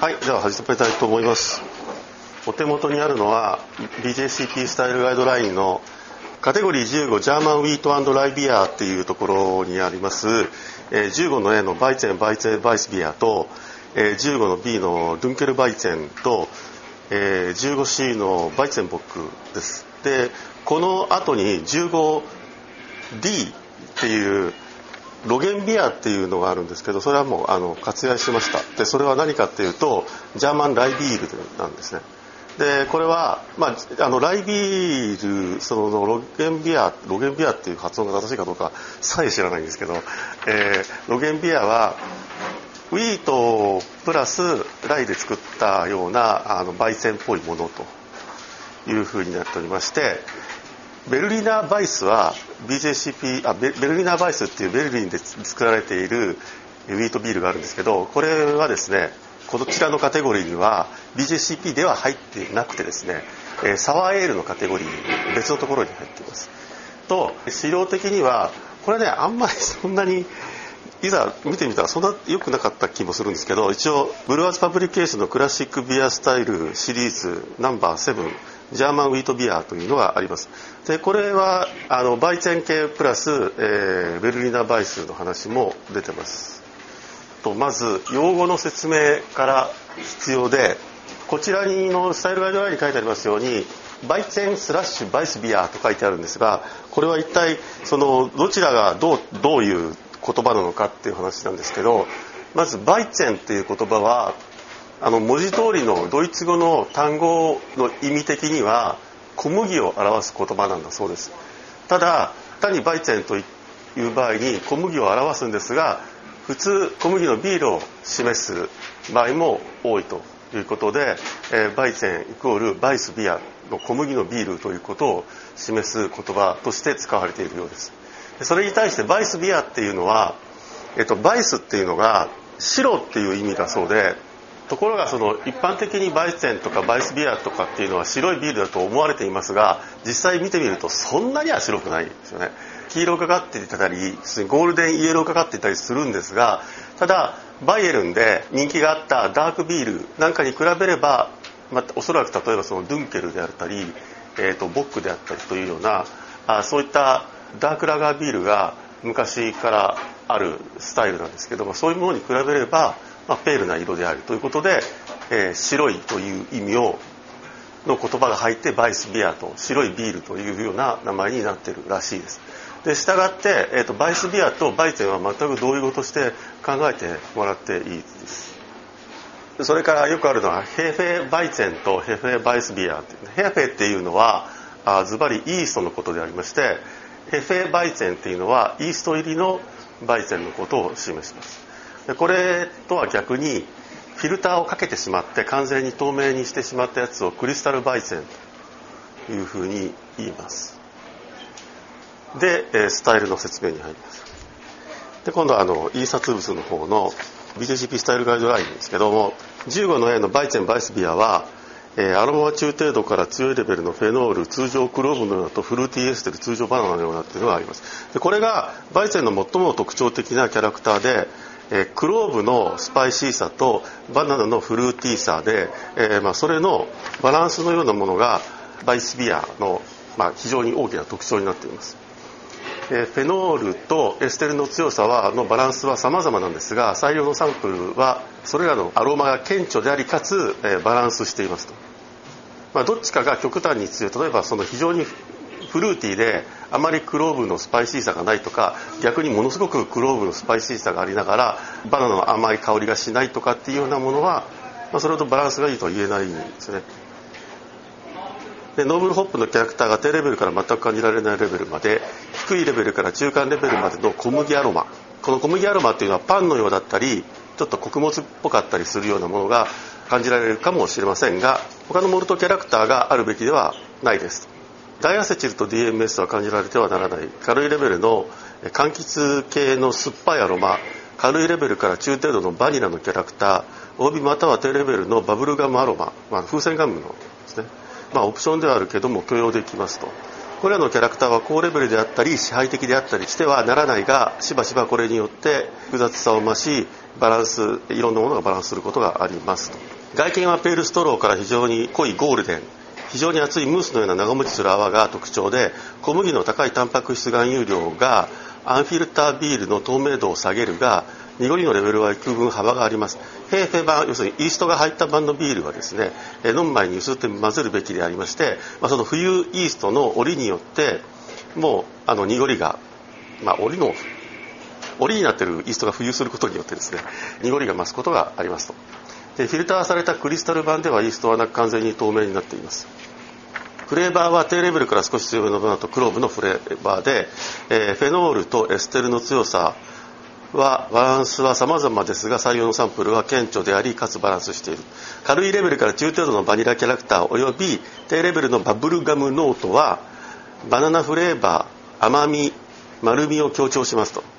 はいでは始めたいと思います。お手元にあるのは BJCP スタイルガイドラインのカテゴリー15ジャーマンウィートライビアっていうところにあります、え、15の A のバイツェンバイツェンバイスビアと、え、15の B のドゥンケルバイツェンと、え、15C のバイツェンボックです。でこの後に 15D っていうロゲンビアっていうのがあるんですけどそれはもうあの割愛しました。でそれは何かっていうとジャーマンライビールなんですね。でこれは、まあ、あのライビールそのロゲンビアロゲンビアっていう発音が正しいかどうかさえ知らないんですけど、えー、ロゲンビアはウィートプラスライで作ったようなあの焙煎っぽいものというふうになっておりましてベルリナーバイスは BJCP あベルリナーバイスっていうベルリンで作られているウィートビールがあるんですけどこれはですねこちらのカテゴリーには BJCP では入ってなくてですね、えサワーエールのカテゴリー別のところに入っています。と資料的にはこれねあんまり そんなにいざ見てみたらそんな良くなかった気もするんですけど一応ブルワーズパブリケーションのクラシックビアスタイルシリーズナンバー7ジャーマンウィートビアというのがあります。でこれはあのバイチェン系プラス、えー、ベルリナバイスの話も出てます。とまず用語の説明から必要でこちらにのスタイルガイドラインに書いてありますようにバイツェンスラッシュバイスビアと書いてあるんですがこれは一体そのどちらがどうどういう言葉なのかっていう話なんですけどまずバイツェンっていう言葉はあの文字通りのドイツ語の単語の意味的には小麦を表す言葉なんだそうです。ただ単にバイツェンという場合に小麦を表すんですが普通小麦のビールを示す場合も多いということで、えー、バイチェンイコールバイスビアの小麦のビールということを示す言葉として使われているようです。それに対してバイスビアっていうのは、えっと、バイスっていうのが白っていう意味だそうでところがその一般的にバイチェンとかバイスビアとかっていうのは白いビールだと思われていますが実際見てみるとそんなには白くないですよね。黄色がかっていたりゴールデンイエローかかっていたりするんですがただバイエルンで人気があったダークビールなんかに比べれば、まあ、おそらく例えばそのドゥンケルであったり、えーと、ボックであったりというようなあそういったダークラガービールが昔からあるスタイルなんですけどもそういうものに比べれば、まあ、ペールな色であるということで、えー、白いという意味をの言葉が入ってバイスビアと白いビールというような名前になってるらしいです。で従って、えーと、バイスビアとバイチェンは全く同意語として考えてもらっていいです。それからよくあるのはヘフェバイチェンとヘフェバイスビアヘフェっていうのはあズバリイーストのことでありましてヘフェバイチェンっていうのはイースト入りのバイチェンのことを示します。でこれとは逆にフィルターをかけてしまって完全に透明にしてしまったやつをクリスタルバイチェンというふうに言います。で、スタイルの説明に入ります。で今度はあの印刷物の方の BJCP スタイルガイドラインですけども15の A のバイツェン・バイスビアは、えー、アロマは中程度から強いレベルのフェノール通常クローブのようなとフルーティーエステル通常バナナのようなっていうのがあります。でこれがバイツェンの最も特徴的なキャラクターでえー、クローブのスパイシーさとバナナのフルーティーさで、えーまあ、それのバランスのようなものがバイスビアの、まあ、非常に大きな特徴になっています。えフェノールとエステルの強さはのバランスは様々なんですが最良のサンプルはそれらのアロマが顕著でありかつ、えバランスしていますと、まあ、どっちかが極端に強い。例えばその非常にフルーティーであまりクローブのスパイシーさがないとか逆にものすごくクローブのスパイシーさがありながらバナナの甘い香りがしないとかっていうようなものは、まあ、それほどバランスがいいとは言えないんですね。でノーブルホップのキャラクターが低レベルから全く感じられないレベルまで低いレベルから中間レベルまでの小麦アロマ。この小麦アロマっていうのはパンのようだったりちょっと穀物っぽかったりするようなものが感じられるかもしれませんが他のモルトキャラクターがあるべきではないです。ダイアセチルと DMS は感じられてはならない。軽いレベルの柑橘系の酸っぱいアロマ。軽いレベルから中程度のバニラのキャラクター。帯または低レベルのバブルガムアロマ、まあ、風船ガムのですね。まあ、オプションではあるけども許容できますと。これらのキャラクターは高レベルであったり支配的であったりしてはならないがしばしばこれによって複雑さを増しバランスいろんなものがバランスすることがありますと。外見はペールストローから非常に濃いゴールデン。非常に厚いムースのような長持ちする泡が特徴で小麦の高いタンパク質含有量がアンフィルタービールの透明度を下げるが濁りのレベルは幾分幅があります。ヘーフェ版要するにイーストが入った版のビールはですね飲む前にゆすって混ぜるべきでありまして、まあ、その浮遊イーストの澱によってもうあの濁りが、まあ、折の折になっているイーストが浮遊することによってですね濁りが増すことがありますと。でフィルターされたクリスタル板ではイーストはなく完全に透明になっています。フレーバーは低レベルから少し強めのものとクローブのフレーバーで、えー、フェノールとエステルの強さはバランスは様々ですが採用のサンプルは顕著でありかつバランスしている。軽いレベルから中程度のバニラキャラクターおよび低レベルのバブルガムノートはバナナフレーバー甘み丸みを強調しますと。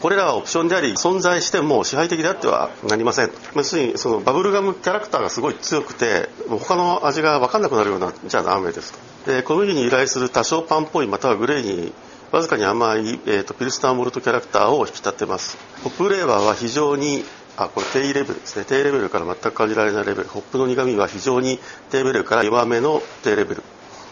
これらはオプションであり存在しても支配的であってはなりません。要するにそのバブルガムキャラクターがすごい強くて他の味が分かんなくなるようなじゃあダメですと。で小麦に由来する多少パンっぽいまたはグレーにわずかに甘い、えーと、ピルスターモルトキャラクターを引き立てます。ホップレーバーは非常にあこれ低レベルですね。低レベルから全く感じられないレベル。ホップの苦みは非常に低レベルから弱めの低レベル。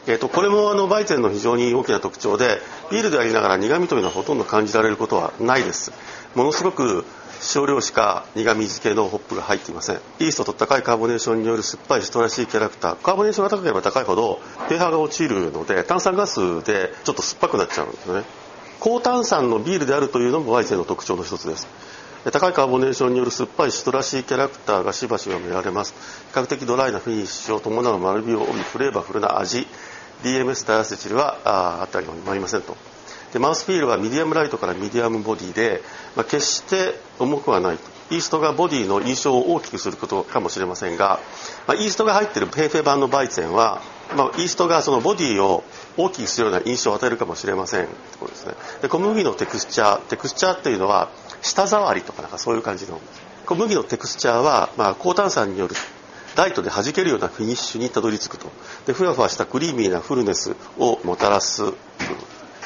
えーと、これもあのバイゼンの非常に大きな特徴でビールでありながら苦味というのはほとんど感じられることはないです。ものすごく少量しか苦味付けのホップが入っていません。イーストと高いカーボネーションによる酸っぱい人らしいキャラクター。カーボネーションが高ければ高いほど pH が落ちるので炭酸ガスでちょっと酸っぱくなっちゃうんですよね。高炭酸のビールであるというのもバイゼンの特徴の一つです。高いカーボネーションによる酸っぱい人らしいキャラクターがしばしば見られます。比較的ドライなフィニッシュを伴う丸みを帯びフレーバーフルな味。DMS ダイアセチルはああったりもありませんと。でマウスフィールはミディアムライトからミディアムボディで、まあ、決して重くはないイーストがボディの印象を大きくすることかもしれませんが、まあ、イーストが入っているヘーフェ版のバイツェンは、まあ、イーストがそのボディを大きくするような印象を与えるかもしれませんところですね。で小麦のテクスチャーテクスチャーっていうのは舌触りとかなんかそういう感じの。小麦のテクスチャーは、まあ、高炭酸によるライトで弾けるようなフィニッシュにたどり着くと。でふわふわしたクリーミーなフルネスをもたらす。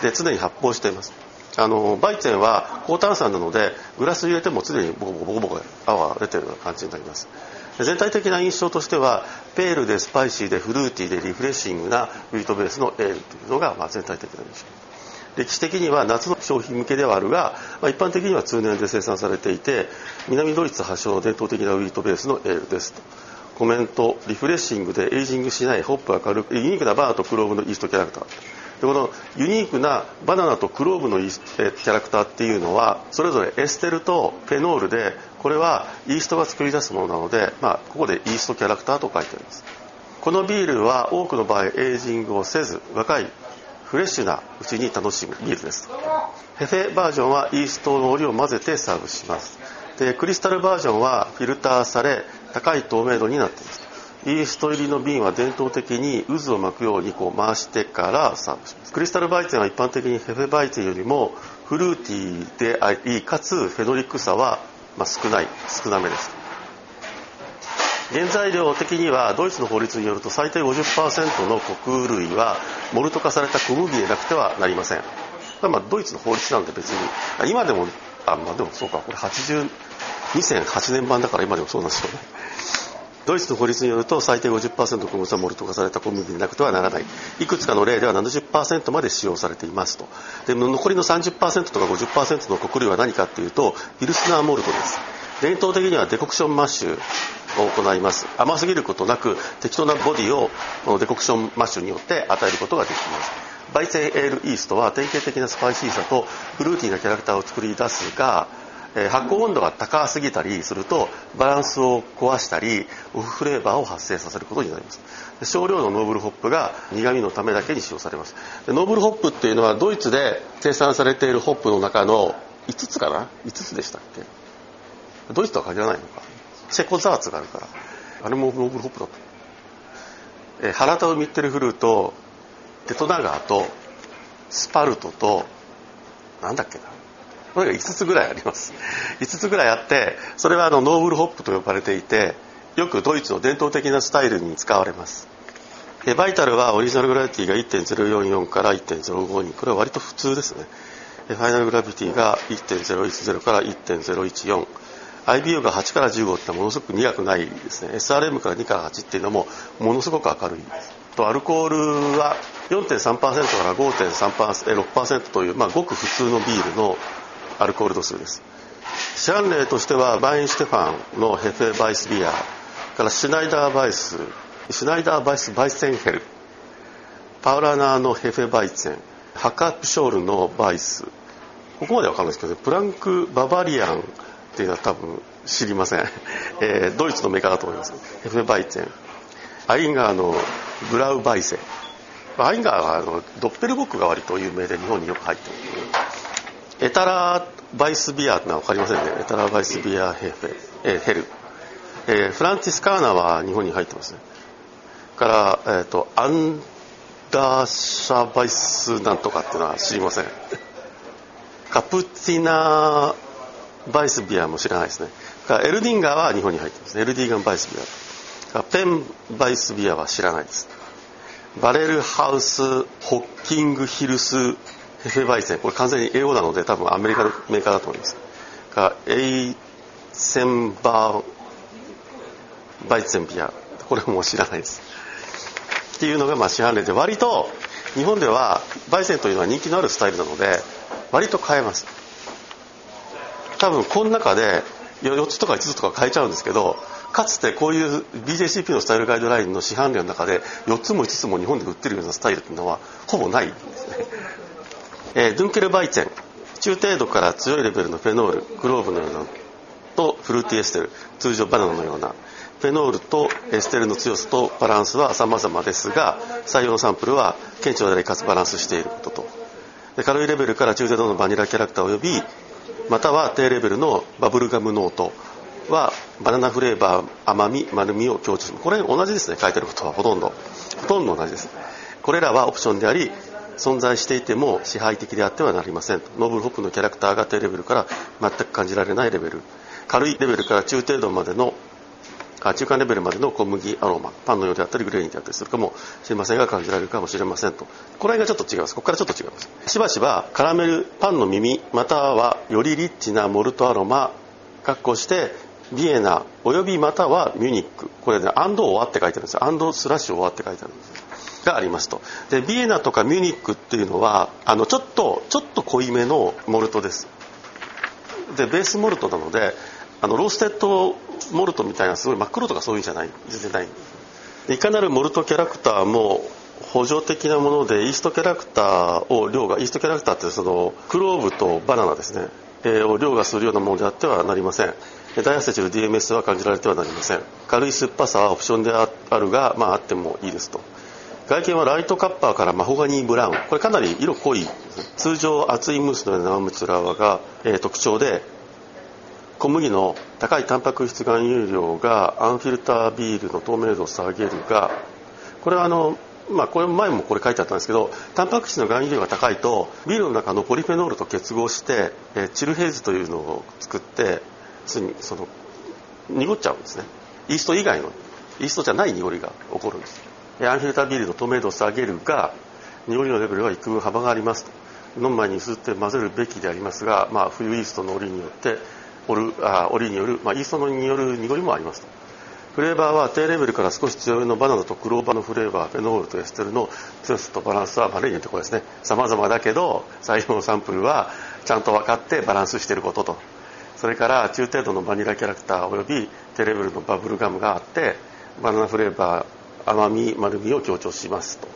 で常に発泡しています。あのバイツェンは高炭酸なのでグラス入れても常にボコボコボコボコ泡が出てるような感じになります。全体的な印象としてはペールでスパイシーでフルーティーでリフレッシングなウィートベースのエールというのが、ま、全体的な印象。歴史的には夏の商品向けではあるが、ま、一般的には通年で生産されていて南ドイツ発祥の伝統的なウィートベースのエールですと。コメントリフレッシングでエイジングしないホップは軽くユニークなバナナとクローブのイーストキャラクターでこのユニークなバナナとクローブのキャラクターっていうのはそれぞれエステルとフェノールでこれはイーストが作り出すものなので、まあ、ここでイーストキャラクターと書いてあります。このビールは多くの場合エイジングをせず若いフレッシュなうちに楽しむビールです。ヘフェバージョンはイーストの折を混ぜてサーブします。でクリスタルバージョンはフィルターされ高い透明度になっています。イースト入りの瓶は伝統的に渦を巻くようにこう回してからサーブします。クリスタルバイゼンは一般的にヘフェバイゼンよりもフルーティーでありかつフェノリックさはま少ない少なめです。原材料的にはドイツの法律によると最低50%の穀類はモルト化された小麦でなくてはなりません。まあドイツの法律なんで別に今でもあまあでもそうかこれ82 0 0 8年版だから今でもそうなんですよね。ドイツの法律によると最低50%小麦はモルト化された小麦でなくてはならない。いくつかの例では70%まで使用されていますと。で残りの30%とか50%の穀類は何かっていうとピルスナーモルトです。伝統的にはデコクションマッシュを行います。甘すぎることなく適当なボディをこのデコクションマッシュによって与えることができます。バイツェンエールイーストは典型的なスパイシーさとフルーティーなキャラクターを作り出すが発酵温度が高すぎたりするとバランスを壊したりオフフレーバーを発生させることになります。少量のノーブルホップが苦味のためだけに使用されます。ノーブルホップっていうのはドイツで生産されているホップの中の5つかな？5つでしたっけ？ドイツとは限らないのか。チェコザーツがあるから。あれもノーブルホップだった。えハラタウミッテルフリューとテトナンガーとスパルトとなんだっけな？これが5つぐらいあります。5つぐらいあってそれはあのノーブルホップと呼ばれていてよくドイツの伝統的なスタイルに使われます。えバイタルはオリジナルグラビティが1.044から1.052これは割と普通ですね。ファイナルグラビティが1.010から1.014 IBO が8から15ってものすごく苦くないですね。SRM から2から8っていうのもものすごく明るいとアルコールは4.3%から5.6%という、まあ、ごく普通のビールのアルコール度数です。市販例としてはバインシュテファンのヘフェバイスビアからシュナイダーバイスシュナイダーバイスバイセンヘル。パウラナーのヘフェバイツェンハカプショールのバイス。ここまでわかるんですけどプランクババリアンっていうのは多分知りません、えー、ドイツのメーカーだと思います。ヘフェバイツェン。アインガーのブラウバイセン。アインガーはあのドッペルボックが割と有名で日本によく入ってるエタラバイスビアってのは分かりませんね。エタラバイスビアヘフェ、え、ヘル、えー、フランチスカーナーは日本に入ってますね。から、えーと、アンダーシャバイスなんとかっていうのは知りません。カプティナバイスビアも知らないですね。かエルディンガーは日本に入ってますエルディーガンバイスビア。ペンバイスビアは知らないです。バレルハウスホッキングヒルスヘフェバイセンこれ完全に英語なので多分アメリカのメーカーだと思います。エイセンバーバイツェンビア。これも知らないです。っていうのがまあ市販例。で割と日本ではバイセンというのは人気のあるスタイルなので割と買えます。多分この中で4つとか5つとか買えちゃうんですけどかつてこういう BJCP のスタイルガイドラインの市販例の中で4つも5つも日本で売ってるようなスタイルっていうのはほぼないんですね、えー、ドゥンケルバイチェン。中程度から強いレベルのフェノールクローブのようなとフルーティエステル通常バナナのような。フェノールとエステルの強さとバランスは様々ですが最良のサンプルは顕著でありかつバランスしていることと。で軽いレベルから中程度のバニラキャラクターおよびまたは低レベルのバブルガムノートはバナナフレーバー甘み丸みを強調しますこれ同じですね。書いてることはほとんど。ほとんど同じです。これらはオプションであり存在していても支配的であってはなりません。ノーブルホップのキャラクターが低レベルから全く感じられないレベル。軽いレベルから中程度までの中間レベルまでの小麦アロマ。パンのようであったりグレーニーであったりするかもしれませんが感じられるかもしれませんと。これがちょっと違います。ここからちょっと違います。しばしばカラメルパンの耳またはよりリッチなモルトアロマ括弧してビエナおよびまたはミュニック。これねアンドオアって書いてあるんですよ。アンドスラッシュオアって書いてあるんですがありますと。でビエナとかミュニックっていうのはあのちょっとちょっと濃いめのモルトです。でベースモルトなのであのローステッドモルトみたいなすごい真っ黒とかそういうんじゃない全然ない。いかなるモルトキャラクターも補助的なものでイーストキャラクターを量がイーストキャラクターってそのクローブとバナナですね、え、を凌駕するようなものであってはなりません。ダイアセチル DMS は感じられてはなりません。軽い酸っぱさはオプションであるが、まあ、あってもいいですと。外見はライトカッパーからマホガニーブラウン。これかなり色濃い通常厚いムースのような生ムツラワが、えー、特徴で小麦の高いタンパク質含有量がアンフィルタービールの透明度を下げるがこれはあのまあ、これ前もこれ書いてあったんですけどタンパク質の含有量が高いとビールの中のポリフェノールと結合して、えー、チルヘイズというのを作ってその濁っちゃうんですね。イースト以外のイーストじゃない濁りが起こるんです。アンフィルタービールの透明度を下げるが濁りのレベルは幾分幅がありますと。飲む前に吸って混ぜるべきでありますが、まあ、冬イーストの折によってオルあ折による、まあ、イーストのによる濁りもありますと。フレーバーは低レベルから少し強めのバナナとクローバーのフレーバーフェノールとエステルの強さとバランスは、まあ、例によってこれですね。様々だけど採用サンプルはちゃんと分かってバランスしていることと。それから中程度のバニラキャラクターおよび低レベルのバブルガムがあってバナナフレーバー甘み丸みを強調しますと。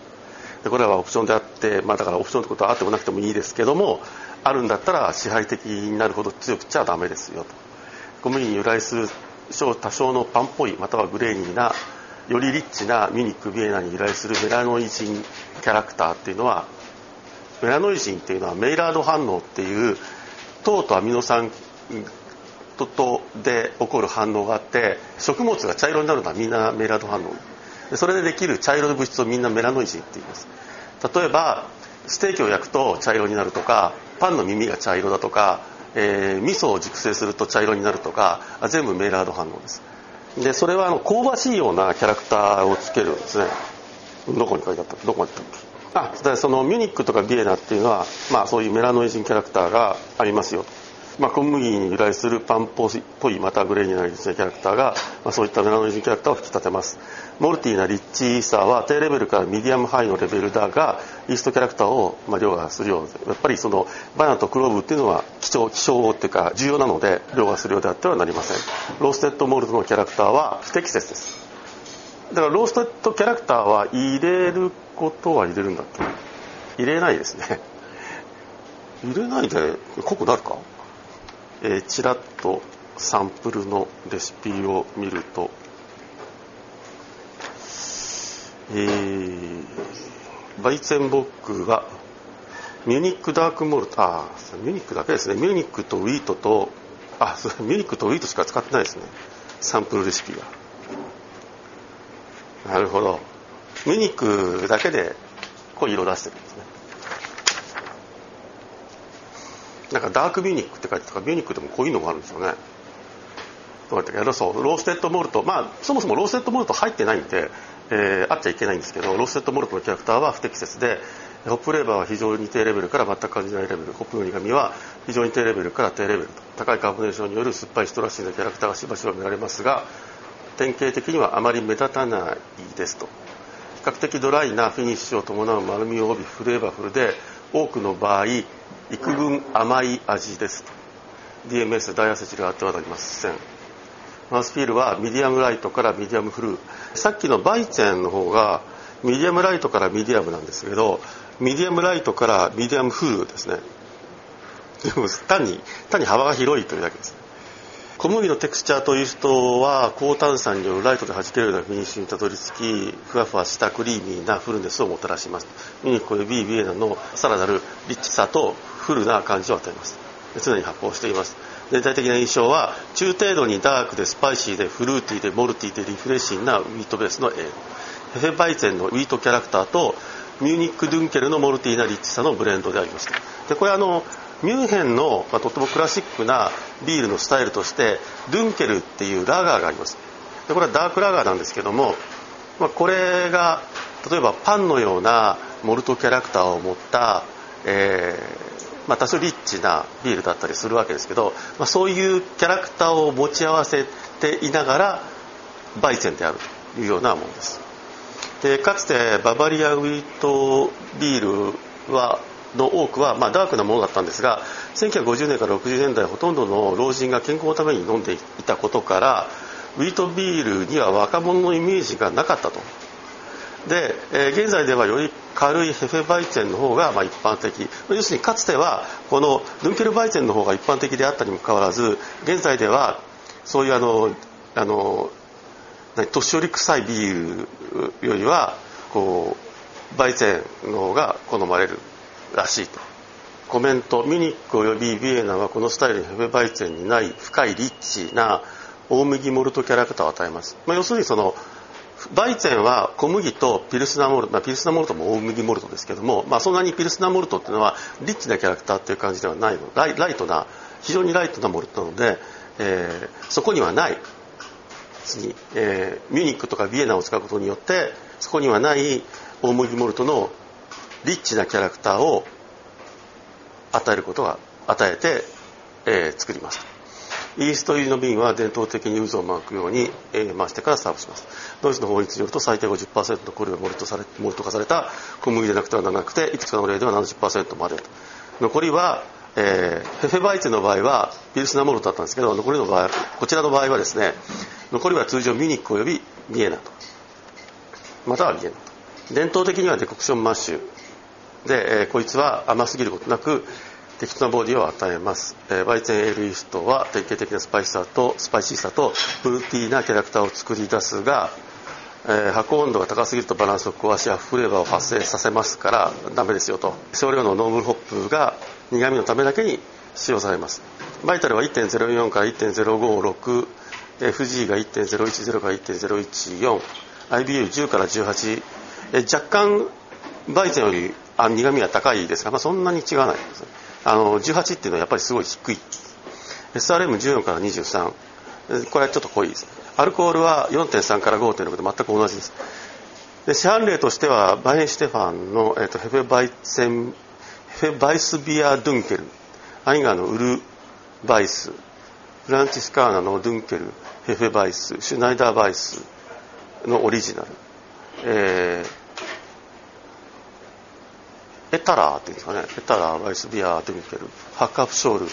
でこれはオプションであって、まあ、だからオプションってことはあってもなくてもいいですけどもあるんだったら支配的になるほど強くちゃダメですよと。小麦に由来する多少のパンっぽいまたはグレーニーなよりリッチなミュニックビエナに由来するメラノイジンキャラクターっていうのはメラノイジンっていうのはメイラード反応っていう糖とアミノ酸とで起こる反応があって食物が茶色になるのはみんなメイラード反応。それでできる茶色の物質をみんなメラノイジンって言います。例えばステーキを焼くと茶色になるとかパンの耳が茶色だとか、えー、味噌を熟成すると茶色になるとか全部メイラード反応です。でそれはあの香ばしいようなキャラクターをつけるんですね。どこに書いてあった？どこまであそのミュニックとかビエナっていうのは、まあ、そういうメラノイジンキャラクターがありますよ。まあ、小麦に由来するパンっぽいまたグレイニーなリッチなキャラクターが、まあ、そういったメラノイジンキャラクターを引き立てます。モルティーなリッチイーサーは低レベルからミディアムハイのレベルだがイーストキャラクターをまあ凌駕するようやっぱりそのバナナとクローブっていうのは希少希少っていうか重要なので凌駕するようであってはなりません。ローステッドモルトのキャラクターは不適切です。だからローステッドキャラクターは入れることは入れるんだっけ？入れないですね。入れないで濃くなるか？えー、ちらっとサンプルのレシピを見ると、えー、バイツェンボックはミュニックダークモルトあミュニックだけですね。ミュニックとウィートとあミュニックとウィートしか使ってないですね。サンプルレシピが。なるほど。ミュニックだけで濃い色出してるんですね。なんか dark Munich って書いてたからミュニックでもこういうのがあるんですよね。どうやったっけそう roasted malt まあそもそも roasted malt 入ってないんで、えー、あっちゃいけないんですけど roasted malt のキャラクターは不適切で hop flavor は非常に低レベルから全く感じないレベルホップの苦みは非常に低レベルから低レベルと。高い carbonation による酸っぱい citrusy なキャラクターがしばしば見られますが典型的にはあまり目立たないですと。比較的ドライなフィニッシュを伴う丸みを帯び flavorful で多くの場合幾分甘い味です。DMS diacetyl があってはなりません。 mouthfeel は medium light から medium full。さっきのヴァイツェンの方が medium light からミディアムなんですけどmedium light から medium full ですね。でも単に単に幅が広いというだけです。小麦のテクスチャーというのは高炭酸によるライトで弾けるようなフィニッシュにたどり着きふわふわしたクリーミーな fullness をもたらします。ミュニックやビ、ビエナのさらなるリッチさとフルな感じを与えます。常に発泡しています。全体的な印象は中程度にダークでスパイシーでフルーティーでモルティーでリフレッシングなウィートベースの A ヘフェバイゼンのウィートキャラクターとミューニック・ドゥンケルのモルティーなリッチさのブレンドでありました。でこれあのミュンヘンの、まあ、とてもクラシックなビールのスタイルとしてドゥンケルっていうラガーがあります。でこれはダークラガーなんですけども、まあ、これが例えばパンのようなモルトキャラクターを持った、えーまあ、多少リッチなビールだったりするわけですけど、まあ、そういうキャラクターを持ち合わせていながらバイセンであるというようなものです。でかつてババリアウィートビールはの多くは、まあ、ダークなものだったんですが1950年から60年代ほとんどの老人が健康のために飲んでいたことからウィートビールには若者のイメージがなかったと。で、えー、現在ではより軽いヘフェバイチェンの方がまあ一般的。要するにかつてはこのドゥンケルバイチェンの方が一般的であったにもかかわらず現在ではそういうあのあの年寄り臭いビールよりはこうバイチェンの方が好まれるらしいと。コメントミニックおよびビエナはこのスタイルにヘベバイツェンにない深いリッチな大麦モルトキャラクターを与えます、まあ、要するにそのバイツェンは小麦とピルスナモルト、まあ、ピルスナモルトも大麦モルトですけども、まあ、そんなにピルスナモルトっていうのはリッチなキャラクターっていう感じではないの。ライライトな非常にライトなモルトなので、えー、そこにはない。次、えー、ミュニックとかビエナを使うことによってそこにはない大麦モルトのリッチなキャラクターを与えることが与えて、えー、作りますイースト入りの瓶は伝統的に渦を巻くように、えー、回してからサーブします。ドイツの法律によると最低50%のコルがモルトされモルト化された小麦でなくてはならなくていくつかの例では70%までと。残りは、えー、ヘーフェヴァイツェンの場合は Pilsner malt だったんですけど残りの場合こちらの場合はですね残りは通常ミュニックおよびビエナと。またはビエナと。伝統的には decoction mash。で、えー、こいつは甘すぎることなく適当なボディを与えます、えー、 Weizen ale yeast は典型的なスパイスさとスパイシーさとフルーティーなキャラクターを作り出すが、えー、発酵温度が高すぎるとバランスを壊しフレーバーを発生させますからダメですよと。少量の noble hop が苦味のためだけに使用されます。バイタルは1.04から1.056 FG が1.010から1.014 IBU10 から18え若干バイツェンよりあ苦味は高いですが、まあ、そんなに違わないですね。あの18っていうのはやっぱりすごい低い。SRM14 から23これはちょっと濃いです。アルコールは4.3から5.6で全く同じです。で市販例としてはバイエンシテファンの、えーと、ヘフェバイセンヘフェバイスビア・ドゥンケル。アイガーのウルバイス。フランチスカーナのドゥンケル。ヘフェバイス。シュナイダーバイスのオリジナル、えー、エタラーっていうんですかね。エタラーバイスビアードゥンケルハックアップショール。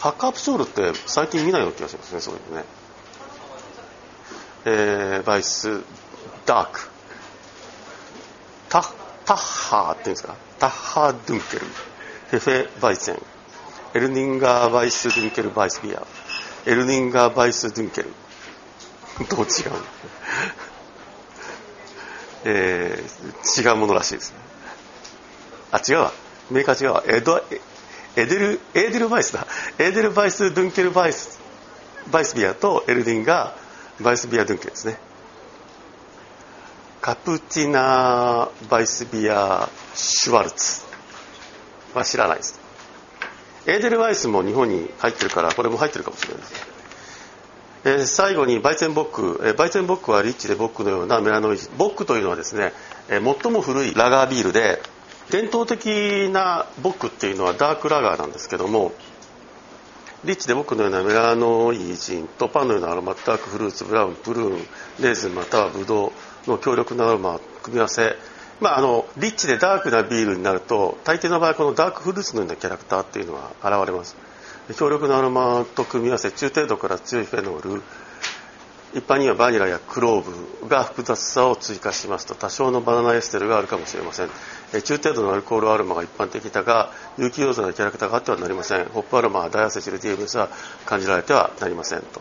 ハックアップショールって最近見ないような気がしますねそういうのね、えー、バイスダーク。タタッハーっていうんですか？タッハードゥンケルヘフェバイセン。エルニンガーバイスドゥンケルバイスビア。エルニンガーバイスドゥンケルどう違う えー、違うものらしいですね。あ違うわ。メーカー違うわ。エド、エデル、エーデルワイスだ。エーデルワイス Dunkel Weiss バイスビアとエルディンガーバイスビアドゥンケルですね。カプツィーナバイスビアシュワルツ。は知らないです。エーデルワイスも日本に入ってるからこれも入ってるかもしれないです、えー、最後にバイツェンボック、えー、バイツェンボックはリッチでボックのような melanoid。ボックというのはですね、えー、最も古いラガービールで伝統的なボクっていうのはダークラガーなんですけどもリッチでボックのようなメラノイジンとパンのようなアロマダークフルーツブラウンプルーンレーズンまたはブドウの強力なアロマ組み合わせ。まあ、あのリッチでダークなビールになると大抵の場合このダークフルーツのようなキャラクターっていうのは現れます。強力なアロマと組み合わせ中程度から強いフェノール一般にはバニラやクローブが複雑さを追加しますと多少のバナナエステルがあるかもしれません。中程度のアルコールアロマが一般的だが有機溶剤のキャラクターがあってはなりません。ホップアロマはダイアセチル DMS は感じられてはなりませんと。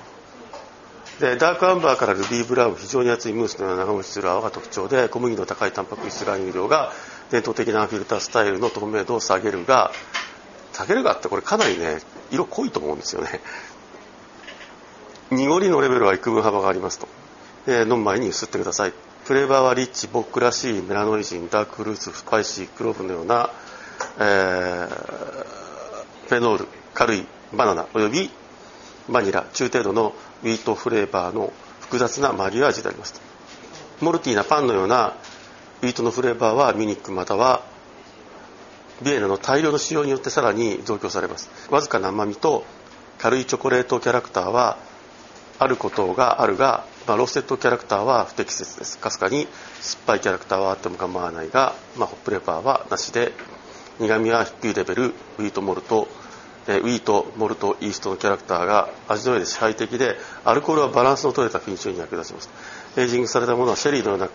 でダークアンバーからルビーブラウン非常に厚いムースのような長持ちする泡が特徴で小麦の高いタンパク質含有量が伝統的なフィルタースタイルの透明度を下げるが下げるがってこれかなりね色濃いと思うんですよね。濁りのレベルは幾分幅がありますと、で飲む前にゆすってください。フレーバーはリッチボックらしい melanoidin dark fruits spicy clove のような、えー、フェノール軽いバナナおよびバニラ中程度の wheat flavor の複雑なマリアージュであります malty なパンのような wheat のフレーバーはミュニックまたはビエナの大量の使用によってさらに増強されます。わずかな甘みと軽いチョコレートキャラクターはあることがあるが、まあ、 roasted character は不適切です。かすかに酸っぱいキャラクターはあっても構わないが、まあ、 hop flavor はなしで苦みは低いレベル wheat malt え wheat malt yeast のキャラクターが味の上で支配的でアルコールはバランスの取れたフィニッシュに役立ちますエイジングされたものはシェリーのような、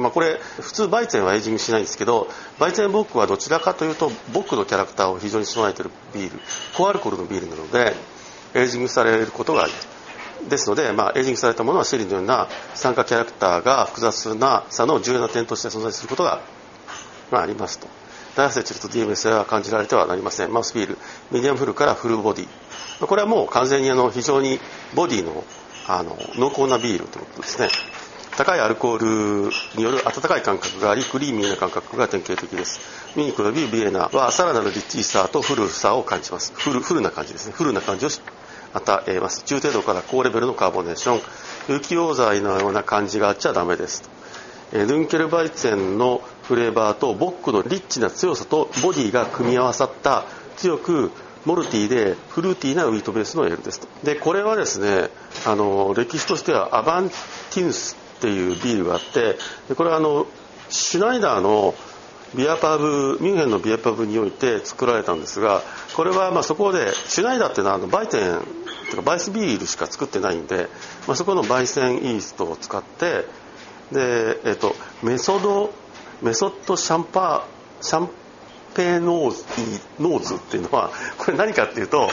まあ、これ普通バイツェンはエイジングしないんですけどバイツェンボックはどちらかというとボックのキャラクターを非常に備えているビール高アルコールのビールなのでエイジングされることがあります。ですので、まあ、エイジングされたものはシェリーのような酸化キャラクターが複雑な差の重要な点として存在することが、まあ、ありますと。 diacetyl と DMS は感じられてはなりません。 mouthfeel。 medium full から full body。これはもう完全にあの非常にボディのあの濃厚なビールということですね。高いアルコールによる温かい感覚がありクリーミーな感覚が典型的です。ミニクロビービエナはさらなるリッチーさとフルさを感じます。フルフルな感じですね。フルな感じを与えます中程度から高レベルのカーボネーション有機溶剤のような感じがあっちゃダメですヌンケルバイツェンのフレーバーとボックのリッチな強さとボディが組み合わさった強くmalty でフルーティーな wheat base のエールですと。でこれはですねあの歴史としてはアヴェンティヌスっていうビールがあってでこれはあのシュナイダーのビアパブミュンヘンのビアパブにおいて作られたんですがこれはまあそこでシュナイダーっていうのはあのバイとかバイスビールしか作ってないんで、まあ、そこの焙煎イーストを使ってで、えっと、メソド méthode champーシャンペーノーズノーズっていうのはこれ何かっていうと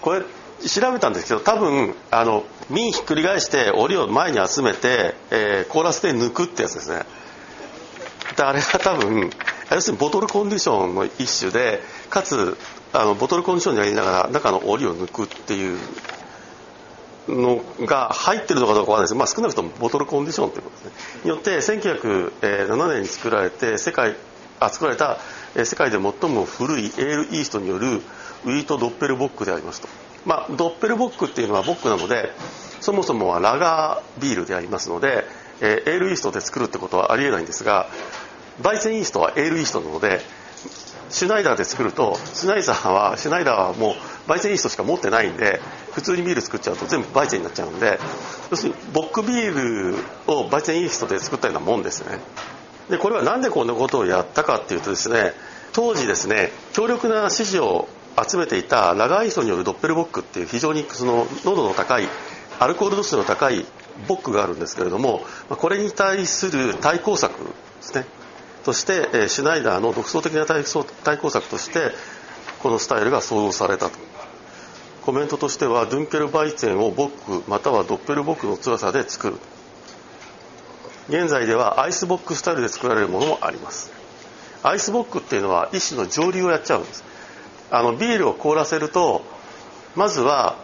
これ調べたんですけど多分あの瓶ひっくり返して檻を前に集めて、えー、凍らせて抜くってやつですね。であれが多分要するにボトルコンディションの一種でかつあのボトルコンディションにやりながら中の檻を抜くっていうのが入ってるのかどうかわからないです。まあ、少なくともボトルコンディションということですね。によって1907年に作られて世界あ作られた世界で最も古いエールイーストによるウィートドッペルボックでありますと、まあ、ドッペルボックっていうのはボックなのでそもそもはラガービールでありますので、え、エールイーストで作るってことはありえないんですがバイセンイーストはエールイーストなのでシュナイダーで作るとシュナイダーはシュナイダーはもう焙煎イーストしか持ってないんで普通にビール作っちゃうと全部焙煎になっちゃうんで要するにボックビールを焙煎イーストで作ったようなもんですね。でこれは何でこんなことをやったかっていうとですね当時ですね強力な支持を集めていたラガーイーストによるドッペルボックっていう非常にその濃度の高いアルコール度数の高いボックがあるんですけれどもこれに対する対抗策ですね。としてシュナイダーの独創的な対抗策としてこのスタイルが創造されたと。コメントとしてはドゥンケルバイツェンをボックまたはドッペルボックの強さで作る。現在ではアイスボックスタイルで作られるものもあります。アイスボックっていうのは一種の蒸留をやっちゃうんです。あのビールを凍らせるとまずは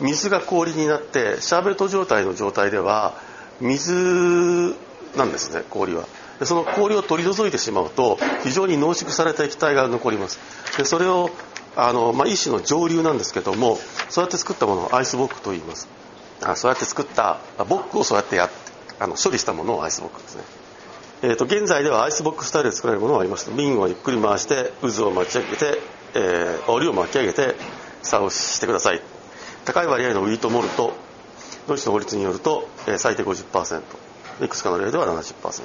水が氷になってシャーベット状態の状態では水なんですね氷は。その氷を取り除いてしまうと非常に濃縮された液体が残ります。でそれをあの、まあ、一種の蒸留なんですけどもそうやって作ったものをアイスボックと言います。あそうやって作ったボックをそうやってやってあの処理したものをアイスボックですね。えーと、現在ではアイスボックスタイルで作られるものがあります瓶をゆっくり回して渦を巻き上げて、えー、お湯を巻き上げて差をしてください。高い割合のウィートモルトドイツの法律によると、えー、最低50%いくつかの例では70%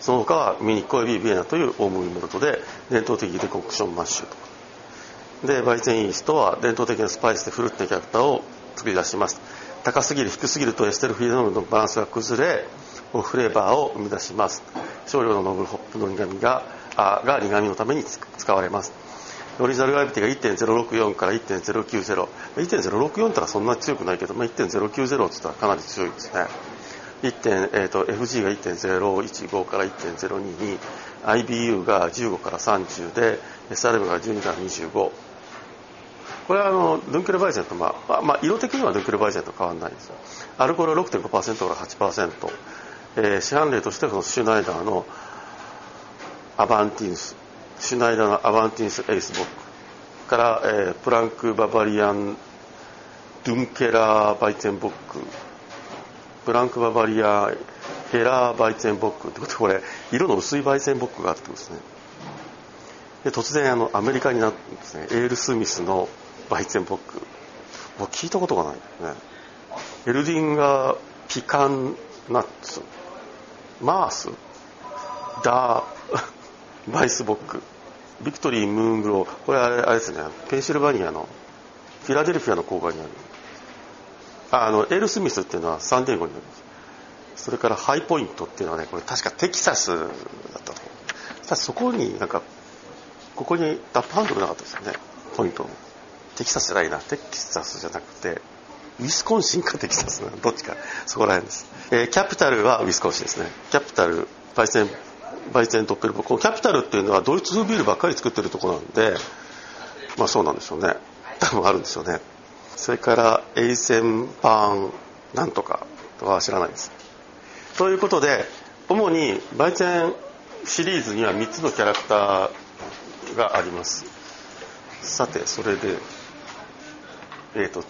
その他はミニコエビビエナという大麦モルトで伝統的デコクションマッシュと。でバイゼンイーストは伝統的なスパイスでフルってキャラクターを作り出します。高すぎる低すぎるとエステルフィーノールのバランスが崩れフレーバーを生み出します。少量のノブルホップの苦みがあが苦みのために使われます。オリジナルグラビティが1.064から1.090 1.064ってのはそんなに強くないけど、まあ、1.090って言ったらかなり強いですね。1. えーと、FG が1.015から1.022 IBU が15から30で SRM が12から25これはあのドゥンケルバイゼンと、まあまあ、色的にはドゥンケルバイゼンと変わらないんですよ。アルコールは6.5%から8%、えー、市販例としてはシュナイダーのアバンティンス。シュナイダーのアバンティンスアイスボック。から、えー、プランクババリアンドゥンケラーバイツェンボック。プランクババリアヘラーバイツェンボックってこと？これ色の薄いバイツェンボックがあるってことですね。で突然あのアメリカになってですねエール・スミスのバイツェンボック。もう聞いたことがないですね。エルディンガーピカンナッツマースダーバイスボック。ビクトリー・ムーングロー。これあれあれですねペンシルバニアのフィラデルフィアの郊外にある。あのエル・スミスっていうのはサンディエゴにあります。それからハイポイントっていうのはねこれ確かテキサスだったとただそこになんかここにダップハンドルなかったですよね。ポイントテキサスじゃないな。テキサスじゃなくてウィスコンシンかテキサスなどっちか。そこら辺です、えー、キャピタルはウィスコンシンですね。キャピタルバイセンバイセントッペルボこのキャピタルっていうのはドイツ風ビールばっかり作ってるとこなんでまあそうなんでしょうね。多分あるんですよね。それからエイセンパンなんとかとかは知らないです。ということで主にバイセンシリーズには3つのキャラクターがあります。さてそれでえっ、ー、と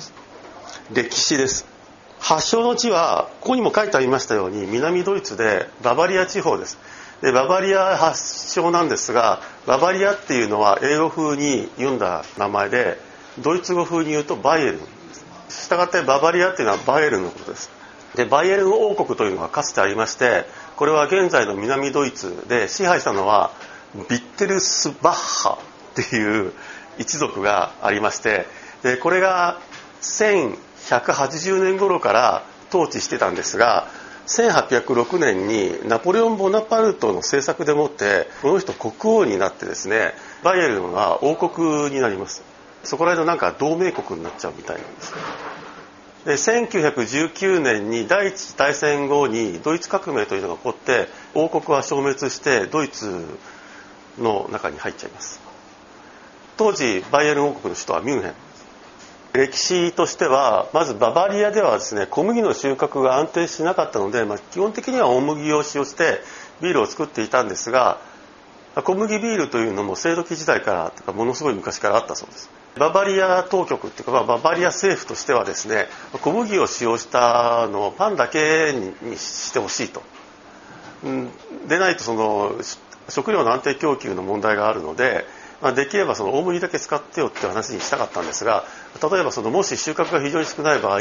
歴史です。発祥の地はここにも書いてありましたように南ドイツでババリア地方です。でババリア発祥なんですがババリアっていうのは英語風に読んだ名前でドイツ語風に言うとバイエルンしたがってババリアっていうのはバイエルンのことです。でバイエルン王国というのがかつてありましてこれは現在の南ドイツで支配したのはビッテルスバッハっていう一族がありましてでこれが1180年頃から統治してたんですが1806年にナポレオン・ボナパルトの政策でもってこの人国王になってですねバイエルンは王国になります。そこら辺のなんか同盟国になっちゃうみたいなんですで1919年に第一次大戦後にドイツ革命というのが起こって王国は消滅してドイツの中に入っちゃいます。当時バイエルン王国の首都はミュンヘン。歴史としてはまずババリアではですね小麦の収穫が安定しなかったので、まあ、基本的には大麦を使用してビールを作っていたんですが小麦ビールというのも制度期時代からとかものすごい昔からあったそうです。ババリア当局っていうか、まあ、ババリア政府としてはですね小麦を使用したのをパンだけにしてほしいと、うん、でないとその食料の安定供給の問題があるのでまあ、できればその大麦だけ使ってよって話にしたかったんですが例えばそのもし収穫が非常に少ない場合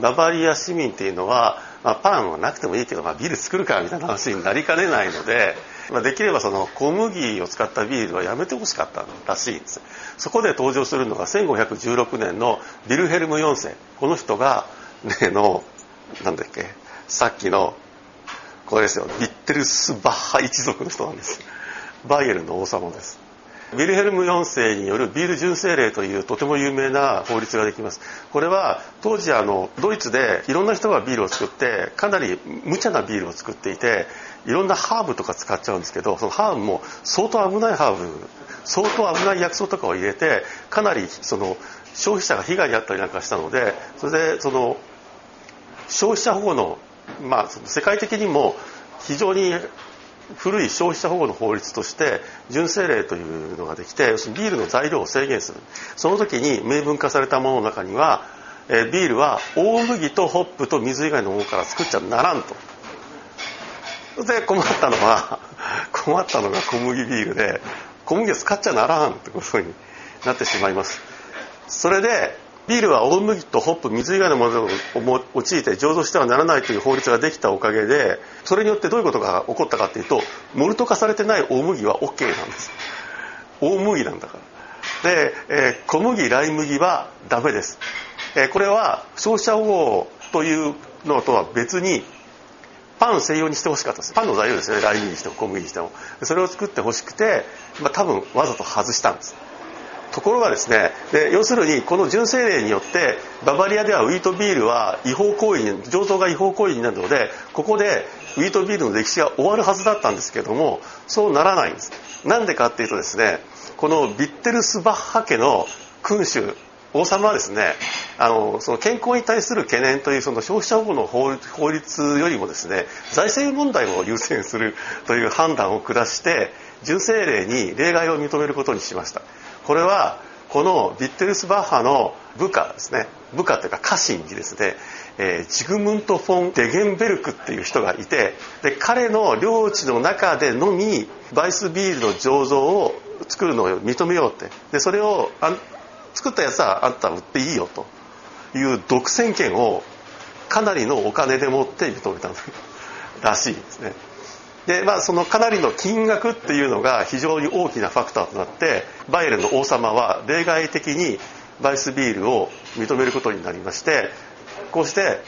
ババリア市民っていうのは、まあ、パンはなくてもいいけど、まあ、ビル作るかみたいな話になりかねないので、まあ、できればその小麦を使ったビールはやめてほしかったらしいんです。そこで登場するのが1516年のビルヘルム4世。この人が例のなんだっけさっきのこれですよ。ビッテルスバッハ一族の人なんです。バイエルの王様です。ビルヘルム4世によるビール純正令というとても有名な法律ができます。これは当時あのドイツでいろんな人がビールを作ってかなり無茶なビールを作っていていろんなハーブとか使っちゃうんですけどそのハーブも相当危ないハーブ相当危ない薬草とかを入れてかなりその消費者が被害に遭ったりなんかしたのでそれでその消費者保護の,、まあ、世界的にも非常に古い消費者保護の法律として純正令というのができて要するにビールの材料を制限する。その時に明文化されたものの中には、えビールは大麦とホップと水以外のものから作っちゃならんと。で困ったのは 困ったのが小麦ビールで小麦を使っちゃならんってことになってしまいます。それでビールは大麦とホップ水以外のものを用いて醸造してはならないという法律ができたおかげでそれによってどういうことが起こったかっていうとモルト化されてない大麦は OK なんです。大麦なんだから。で、えー、小麦ライ麦はダメです、えー、これは消費者保護というのとは別にパン専用にしてほしかったです。パンの材料ですね。ライ麦にしても小麦にしても。それを作ってほしくて、まあ、多分わざと外したんです。ところがですねで要するにこの純正令によってババリアではウィートビールは違法行為に醸造が違法行為になるのでここでウィートビールの歴史が終わるはずだったんですけどもそうならないんです。なんでかっていうとですねこのビッテルスバッハ家の君主王様はですねあのその健康に対する懸念というその消費者保護の法律よりもですね財政問題を優先するという判断を下して純正令に例外を認めることにしました。これはこのビッテルスバッハの部下ですね。部下というか家臣にですね、えー、ジグムント・フォン・デゲンベルクっていう人がいてで彼の領地の中でのみバイスビールの醸造を作るのを認めようって。でそれをあ作ったやつはあんた売っていいよと。いう独占権をかなりのお金でもって認めたらしいですね。でまあそのかなりの金額っていうのが非常に大きなファクターとなってバイエルンの王様は例外的にバイスビールを認めることになりましてこうして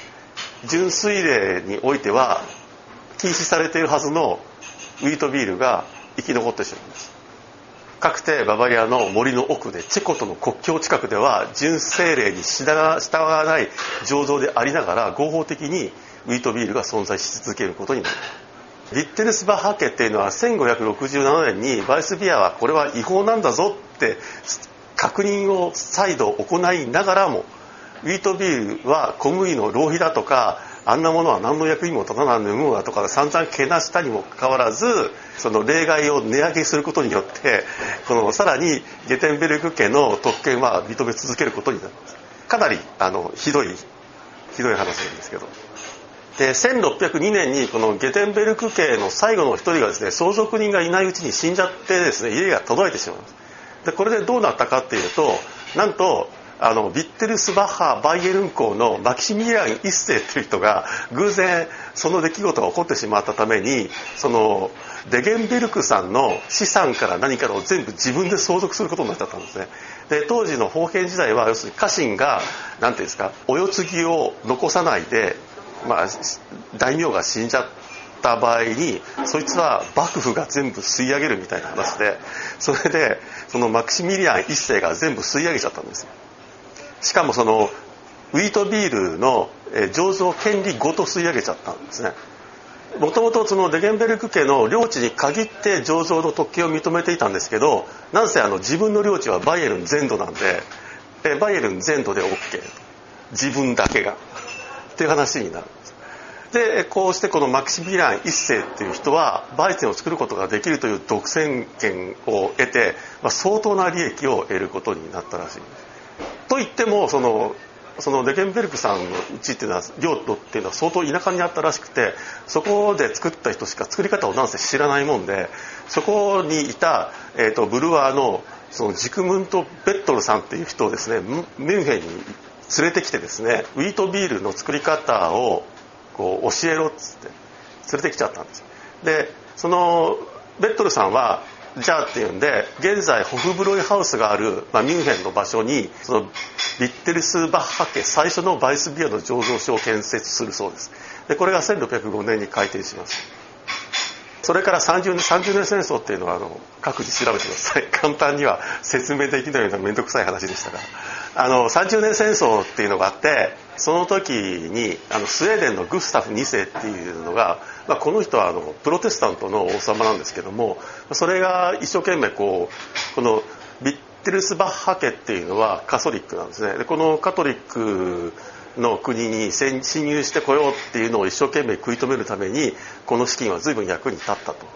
純粋例においては禁止されているはずのウィートビールが生き残ってしまいます。かくてババリアの森の奥でチェコとの国境近くでは純正令に従わない醸造でありながら合法的にウィートビールが存在し続けることになります。ビッテルスバッハ家っていうのは1567年にバイスビアはこれは違法なんだぞって確認を再度行いながらもウィートビールは小麦の浪費だとかあんなものは何の役にも立たないものだとか散々けなしたにもかかわらずその例外を値上げすることによってこのさらにゲテンベルク家の特権は認め続けることになりますかなりあのひどいひどい話なんですけど。で1602年にこのゲテンベルク家の最後の一人がですね相続人がいないうちに死んじゃってですね家が届いてしまいます。でこれでどうなったかっていうとなんとあのビッテルスバッハ・バイエルン公のマキシミリアン一世という人が偶然その出来事が起こってしまったためにそのデゲンベルクさんの資産から何かを全部自分で相続することになっちゃったんですね。で当時の封建時代は要するに家臣が何ていうんですかお世継ぎを残さないでまあ、大名が死んじゃった場合にそいつは幕府が全部吸い上げるみたいな話でそれでそのマクシミリアン一世が全部吸い上げちゃったんですよ。しかもそのウィートビールの醸造権利ごと吸い上げちゃったんですね。もともとそのデゲンベルク家の領地に限って醸造の特権を認めていたんですけどなんせあの自分の領地はバイエルン全土なんでバイエルン全土で OK 自分だけが。っていう話になるんです。でこうしてこのマキシミラン一世っていう人はバイチェンを作ることができるという独占権を得て、まあ、相当な利益を得ることになったらしいと言ってもそのそのデケンベルクさんのうちっていうのは領土っていうのは相当田舎にあったらしくてそこで作った人しか作り方をなんせ知らないもんでそこにいた、えーと、ブルワーのそのジクムント・ベットルさんっていう人をですねミュンヘンに連れてきてですねウィートビールの作り方をこう教えろっつって連れてきちゃったんですでそのベットルさんはじゃあっていうんで現在ホフブロイハウスがある、まあ、ミュンヘンの場所にそのビッテルスバッハ家最初のバイスビアの醸造所を建設するそうです。でこれが1605年に開店します。それから30年 ,30 年戦争っていうのはあの各自調べてください。簡単には説明できないような面倒くさい話でしたがあの30年戦争っていうのがあってその時にあのスウェーデンのグスタフ2世っていうのが、まあ、この人はあのプロテスタントの王様なんですけどもそれが一生懸命こうこのビッテルスバッハ家っていうのはカソリックなんですね。でこのカトリックの国に侵入してこようっていうのを一生懸命食い止めるためにこの資金は随分役に立ったと、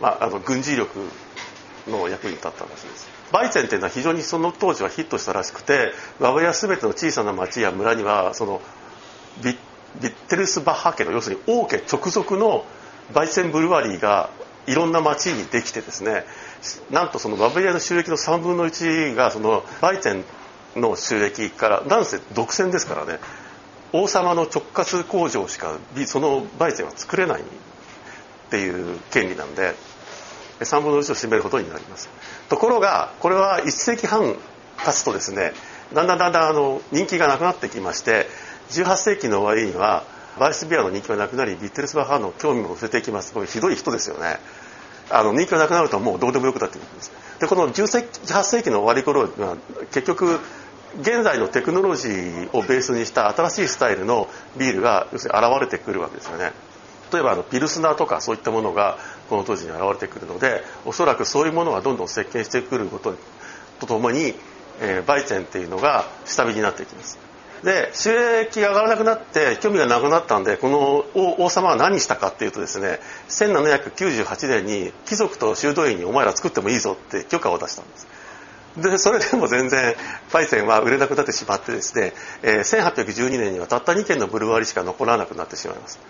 まあ、あの軍事力の役に立ったらしいです。バイツェンっていうのは非常にその当時はヒットしたらしくてワブヤ全ての小さな町や村にはそのビビッテルスバッハ家の要するに王家直属のバイツェンブルワリーがいろんな町にできてですねなんとそのバブリアの収益の3分の1がそのバイツェンの収益からなんせ独占ですからね王様の直轄工場しかその売税は作れないっていう権利なんで3分の1を占めることになります。ところがこれは1世紀半経つとですねだんだんだんだんあの人気がなくなってきまして18世紀の終わりにはバイスビアの人気がなくなりビッテルスバッハの興味も失せていきます。これひどい人ですよね。あの人気がなくなるともうどうでもよくなってくるんです。でこの18世紀の終わり頃は結局現在のテクノロジーをベースにした新しいスタイルのビールが要するに現れてくるわけですよね。例えばあのピルスナーとかそういったものがこの当時に現れてくるのでおそらくそういうものがどんどん席巻してくることとともに、えー、バイチェンっていうのが下火になっていきます。で収益が上がらなくなって興味がなくなったんでこの王様は何したかっていうとですね1798年に貴族と修道院にお前ら作ってもいいぞって許可を出したんです。でそれでも全然パイセンは売れなくなってしまってですね、えー、1812年にはたった2軒のブルワリしか残らなくなってしまいます。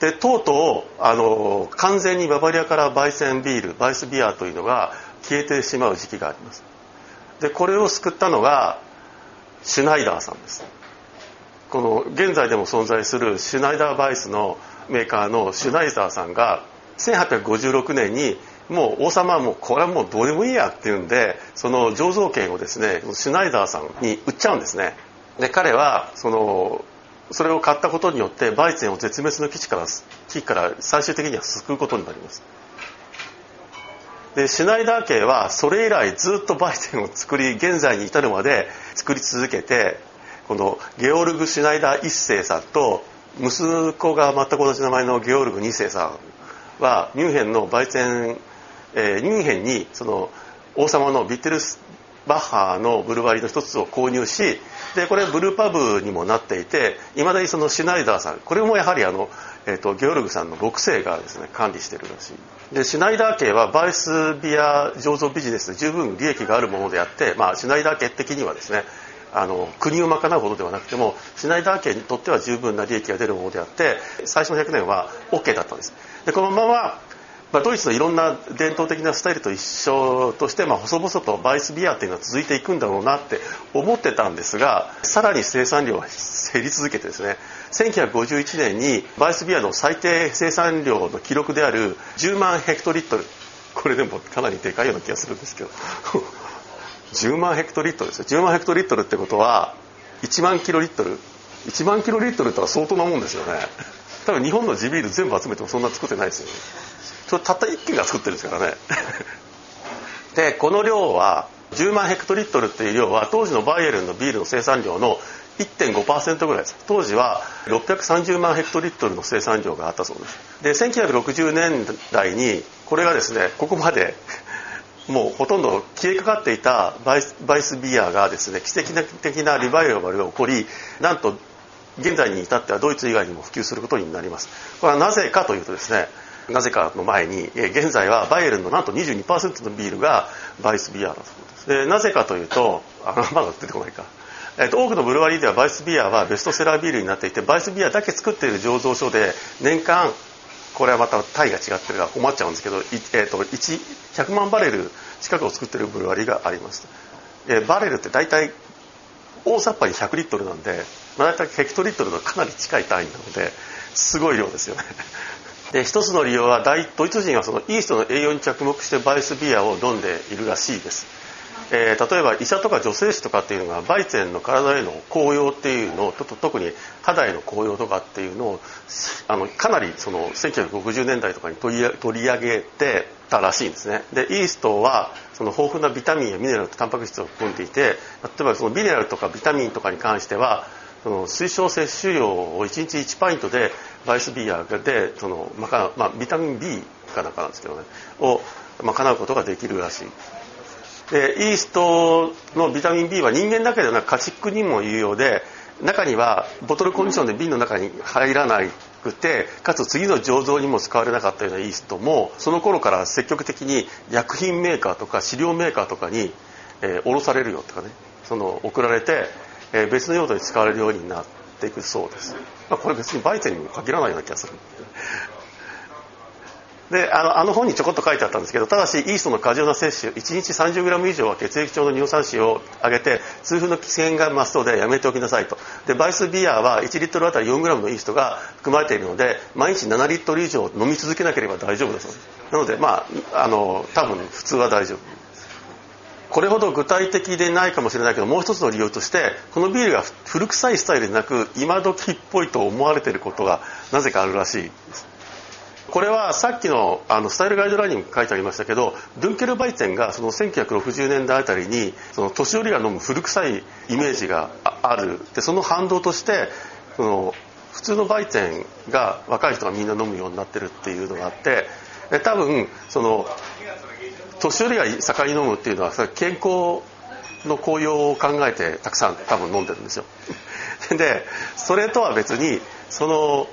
でとうとうあの完全にババリアからバイセンビールバイスビアというのが消えてしまう時期があります。でこれを救ったのがシュナイダーさんです。この現在でも存在するシュナイダーバイスのメーカーのシュナイダーさんが1856年にもう王様はもうこれはもうどうでもいいやっていうんでその醸造権をですねシュナイダーさんに売っちゃうんですね。で彼はそのそれを買ったことによってバイツェンを絶滅の危機から危機から最終的には救うことになります。でシュナイダー家はそれ以来ずっとバイツェンを作り現在に至るまで作り続けてこのゲオルグ・シュナイダー1世さんと息子が全く同じ名前のゲオルグ2世さんはミュンヘンのバイツェンえー、ミュンヘンにその王様のビッテルスバッハのブルワリーの一つを購入しでこれブルーパブにもなっていていまだにそのシュナイダーさんこれもやはりあの、えーと、ゲオルグさんの6世がですね管理してるらしい。でシュナイダー家はバイスビア醸造ビジネスで十分利益があるものであって、まあ、シュナイダー家的にはですねあの国を賄うほどではなくてもシュナイダー家にとっては十分な利益が出るものであって最初の100年は OK だったんです。でこのまままあ、ドイツのいろんな伝統的なスタイルと一緒として、まあ、細々とバイスビアっていうのは続いていくんだろうなって思ってたんですがさらに生産量は減り続けてですね1951年にバイスビアの最低生産量の記録である10万ヘクトリットルこれでもかなりでかいような気がするんですけど 10万ヘクトリットルですよ。10万ヘクトリットルってことは1万キロリットル。1万キロリットルってのは相当なもんですよね。多分日本の地ビール全部集めてもそんな作ってないですよね。それたった1軒が作ってるんですからね。でこの量は10万ヘクトリットルっていう量は当時のバイエルンのビールの生産量の1.5%ぐらいです。当時は630万ヘクトリットルの生産量があったそうです。で1960年代にこれがですねここまで もうほとんど消えかかっていたバイスバイスビアがですね奇跡的なリバイバルが起こりなんと現在に至ってはドイツ以外にも普及することになります。これはなぜかというとですねなぜかの前に、え現在はバイエルンのなんと22%のビールがバイスビアだそうです。でなぜかというとあ まだ出てこないか、えーと、多くのブルワリーではバイスビアはベストセラービールになっていてバイスビアだけ作っている醸造所で年間これはまた単位が違ってるから困っちゃうんですけど、えー、と100万バレル近くを作ってるブルワリーがあります、えー、バレルって大体大雑把に100リットルなんで、まあ、大体ヘクトリットルのかなり近い単位なのですごい量ですよね。で一つの理由はドイツ人はそのイーストの栄養に着目してバイスビアを飲んでいるらしいです。えー、例えば医者とか女性誌とかっていうのがバイチェンの体への効用っていうのをと特に肌への効用とかっていうのをあのかなりその1960年代とかに取り取り上げてたらしいんですね。でイーストはその豊富なビタミンやミネラルとタンパク質を含んでいて例えばそのミネラルとかビタミンとかに関してはその推奨摂取量を1日1パイントでバイスビアでその、まあまあ、ビタミン B かなんかなんですけどねを賄うことができるらしい。でイーストのビタミン B は人間だけではなく家畜にも有用で中にはボトルコンディションで瓶の中に入らなくてかつ次の醸造にも使われなかったようなイーストもその頃から積極的に薬品メーカーとか飼料メーカーとかに、えー、卸されるよとかねその送られて、えー、別の用途に使われるようになっていくそうです、まあ、これ別にバイゼンにも限らないような気がする。であのあの本にちょこっと書いてあったんですけどただしイーストの過剰な摂取1日 30g 以上は血液中の尿酸値を上げて痛風の危険が増すのでやめておきなさいと。でバイスビアは1リットルあたり 4g のイーストが含まれているので毎日7リットル以上飲み続けなければ大丈夫だそうです。なのでまああの多分普通は大丈夫。これほど具体的でないかもしれないけどもう一つの理由としてこのビールが古臭いスタイルでなく今時っぽいと思われてることがなぜかあるらしい。これはさっきのあのスタイルガイドラインにも書いてありましたけどドゥンケルバイツェンがその1960年代あたりにその年寄りが飲む古臭いイメージがある。でその反動としてその普通のバイツェンが若い人がみんな飲むようになってるっていうのがあって多分その年寄りが盛んに飲むっていうのは健康の効用を考えてたくさん多分飲んでるんですよ。でそれとは別にその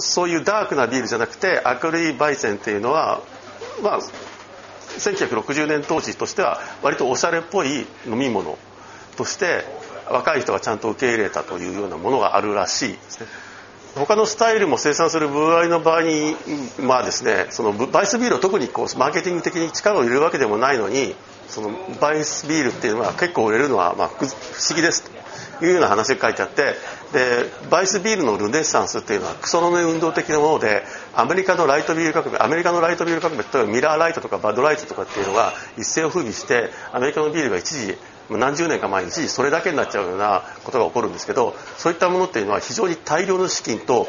そういうダークなビールじゃなくて明るい焙煎っていうのはまあ1960年当時としては割とおしゃれっぽい飲み物として若い人がちゃんと受け入れたというようなものがあるらしいですね。他のスタイルも生産するブルワリの場合にまあですねそのバイスビールを特にこうマーケティング的に力を入れるわけでもないのにそのバイスビールっていうのは結構売れるのはま不思議ですというような話が書いてあってでバイスビールのルネッサンスっていうのはクソノメ運動的なものでアメリカのライトビール革命アメリカのライトビール革命例えばミラーライトとかバドライトとかっていうのが一世を風靡してアメリカのビールが一時何十年か前に一時それだけになっちゃうようなことが起こるんですけどそういったものっていうのは非常に大量の資金と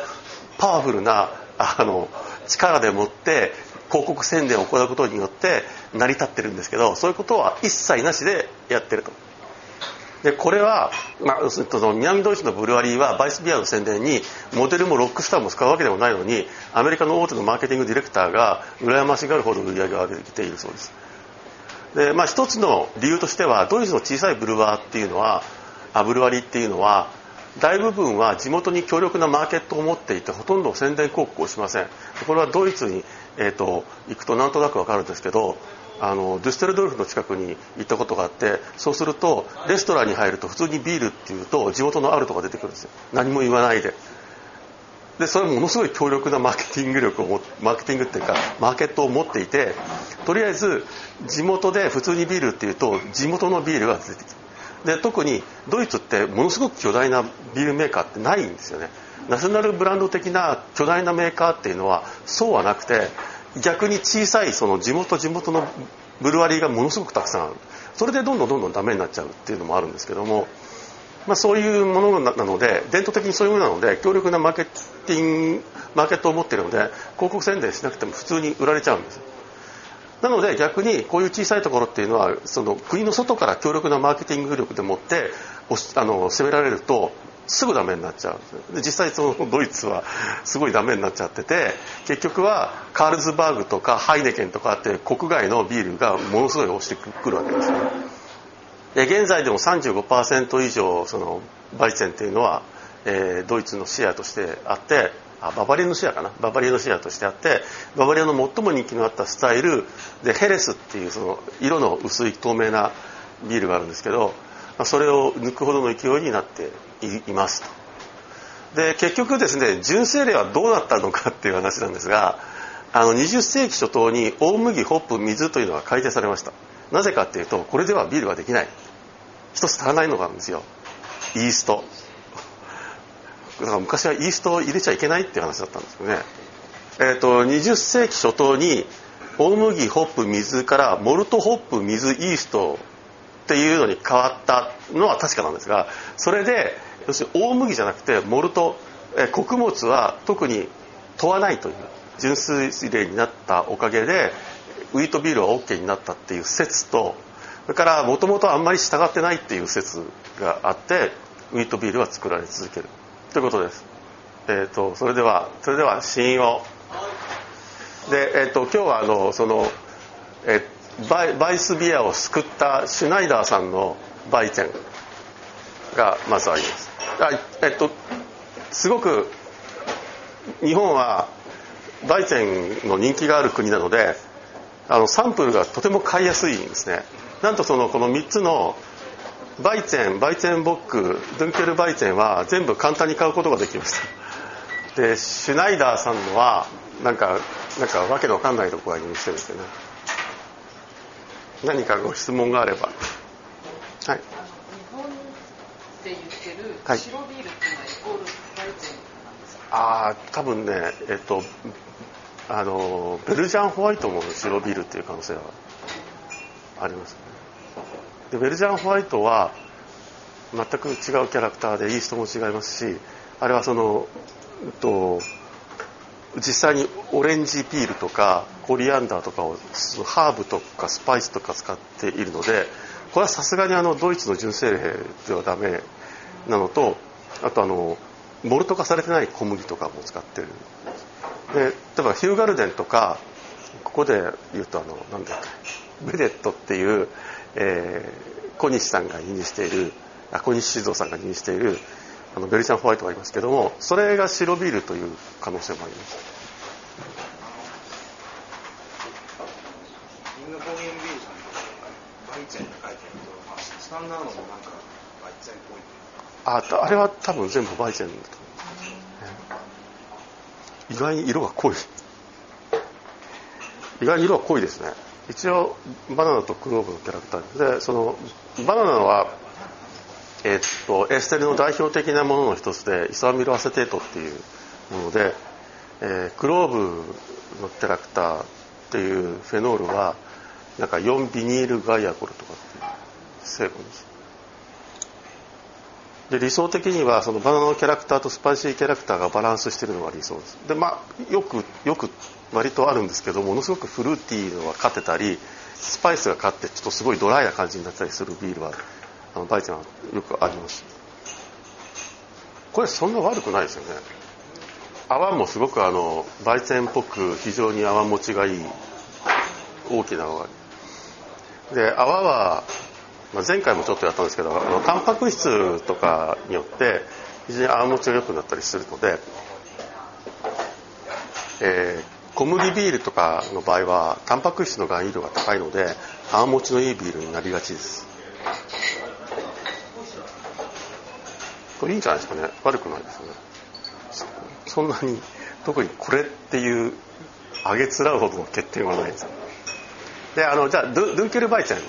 パワフルなあの力でもって広告宣伝を行うことによって成り立ってるんですけどそういうことは一切なしでやってると。でこれは、まあ、その南ドイツのブルワリーはバイスビアの宣伝にモデルもロックスターも使うわけでもないのにアメリカの大手のマーケティングディレクターが羨ましがるほど売り上げを上げているそうですで、まあ、一つの理由としてはドイツの小さいブルワーっていうのはあブルワリーっていうのは大部分は地元に強力なマーケットを持っていてほとんど宣伝広告をしません。これはドイツに、えーと行くとなんとなくわかるんですけどあのデュステルドルフの近くに行ったことがあってそうするとレストランに入ると普通にビールっていうと地元のアルトが出てくるんですよ。何も言わないで。でそれものすごい強力なマーケティング力をマーケティングっていうかマーケットを持っていてとりあえず地元で普通にビールっていうと地元のビールが出てきてで特にドイツってものすごく巨大なビールメーカーってないんですよね。ナショナルブランド的な巨大なメーカーっていうのはそうはなくて逆に小さいその地元地元のブルワリーがものすごくたくさんある。それでどんどんどんどんダメになっちゃうっていうのもあるんですけども、まあ、そういうものなので伝統的にそういうものなので強力なマーケティングマーケットを持っているので広告宣伝しなくても普通に売られちゃうんです。なので逆にこういう小さいところっていうのはその国の外から強力なマーケティング力でもってあの攻められるとすぐダメになっちゃうで実際そのドイツはすごいダメになっちゃってて結局はカールズバーグとかハイネケンとかって国外のビールがものすごい押してくるわけですね。で現在でも35%以上そのバイチェンっていうのは、えー、ドイツのシェアとしてあってあババリアのシェアかな。ババリアのシェアとしてあってババリアの最も人気のあったスタイルでヘレスっていうその色の薄い透明なビールがあるんですけどそれを抜くほどの勢いになっていますと。で結局ですね純正例はどうなったのかっていう話なんですがあの20世紀初頭に大麦ホップ水というのが改定されました。なぜかっていうとこれではビールができない。一つ足らないのがあるんですよ。イースト。だから昔はイーストを入れちゃいけないっていう話だったんですよね。えーと、20世紀初頭に大麦ホップ水からモルトホップ水イーストっていうのに変わったのは確かなんですがそれで要するに大麦じゃなくてモルト、え穀物は特に問わないという純粋例になったおかげでウィートビールは OK になったっていう説とそれからもともとあんまり従ってないっていう説があってウィートビールは作られ続ける。ということです。えーと、それではそれでは死因を。で、えーと、今日はあのその、えバイバイスビアを救ったシュナイダーさんのバイチェンがまずあります。あえっとすごく日本はバイチェンの人気がある国なのであのサンプルがとても買いやすいんですね。なんとそのこの3つのバイチェンバイチェンボックドゥンケルバイチェンは全部簡単に買うことができました。でシュナイダーさんのはなんかなんかわけのわかんないところが入院してるんですよね。何かご質問があれば。はい。日本で言ってる白ビールっていうのはイコールバイチェンなんですか？ああ多分ねえっとあのベルジャンホワイトも白ビールっていう可能性はありますねでベルジャンホワイトは全く違うキャラクターでイーストも違いますしあれはその、えっと、実際にオレンジピールとかコリアンダーとかをハーブとかスパイスとか使っているのでこれはさすがにあのドイツの純正例ではダメなのとあとあのモルト化されてない小麦とかも使ってる。で例えばヒューガルデンとかここで言うとあのなんだっけベデットっていう、えー、小西さんが輸入しているあ小西静雄さんが輸入しているあのベルチャンホワイトがありますけどもそれが白ビールという可能性もあります。インドコーヒービールさんとバイチェンって書いてると、まあ、スタンダードもなんかバイチェンっぽい。ああれは多分全部バイチェンだと意外に色が濃い。意外に色が濃いですね一応バナナとクローブのキャラクターでそのバナナはえっとエステルの代表的なものの一つでイソアミルアセテートっていうもので、えー、クローブのキャラクターっていうフェノールはなんか4ビニールガイアコルとかっていう成分です。で理想的にはそのバナナのキャラクターとスパイシーキャラクターがバランスしてるのが理想です。でまあよくよく割とあるんですけどものすごくフルーティーのが勝ってたりスパイスが勝ってちょっとすごいドライな感じになったりするビールはあのバイチェンはよくあります。これそんな悪くないですよね。泡もすごくあのバイチェンっぽく非常に泡持ちがいい大きな泡。で泡はまあ、前回もちょっとやったんですけどあのタンパク質とかによって非常に泡持ちが良くなったりするので、えー、小麦ビールとかの場合はタンパク質の含有量が高いので泡持ちのいいビールになりがちです。これいいんじゃないですかね。悪くないですよね。そんなに特にこれっていう上げつらうほどの欠点はないです。であのじゃあドゥンケルバイチェン。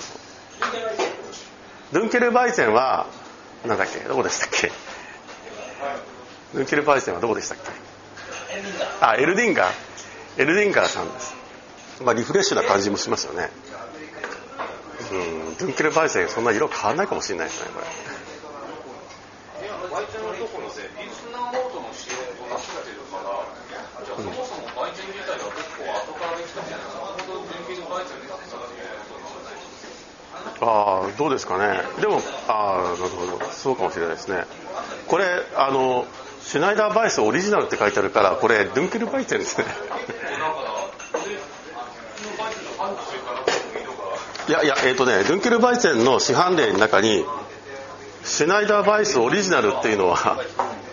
ドゥンケルバイゼンはなんだっけ？どこでしたっけ？ドゥンケルバイゼンはどこでしたっけ？あエルディンガ。ーエルディンガーさんです、まあ、リフレッシュな感じもしますよね。うんドゥンケルバイゼンそんな色変わらないかもしれないですねこれ。ああどうですかね。でもああなるほど。そうかもしれないですね。これあのシュナイダーバイスオリジナルって書いてあるからこれドゥンケルバイチェンですね。いやいやえっ、ー、とねドゥンケルバイチェンの市販例の中にシュナイダーバイスオリジナルっていうのは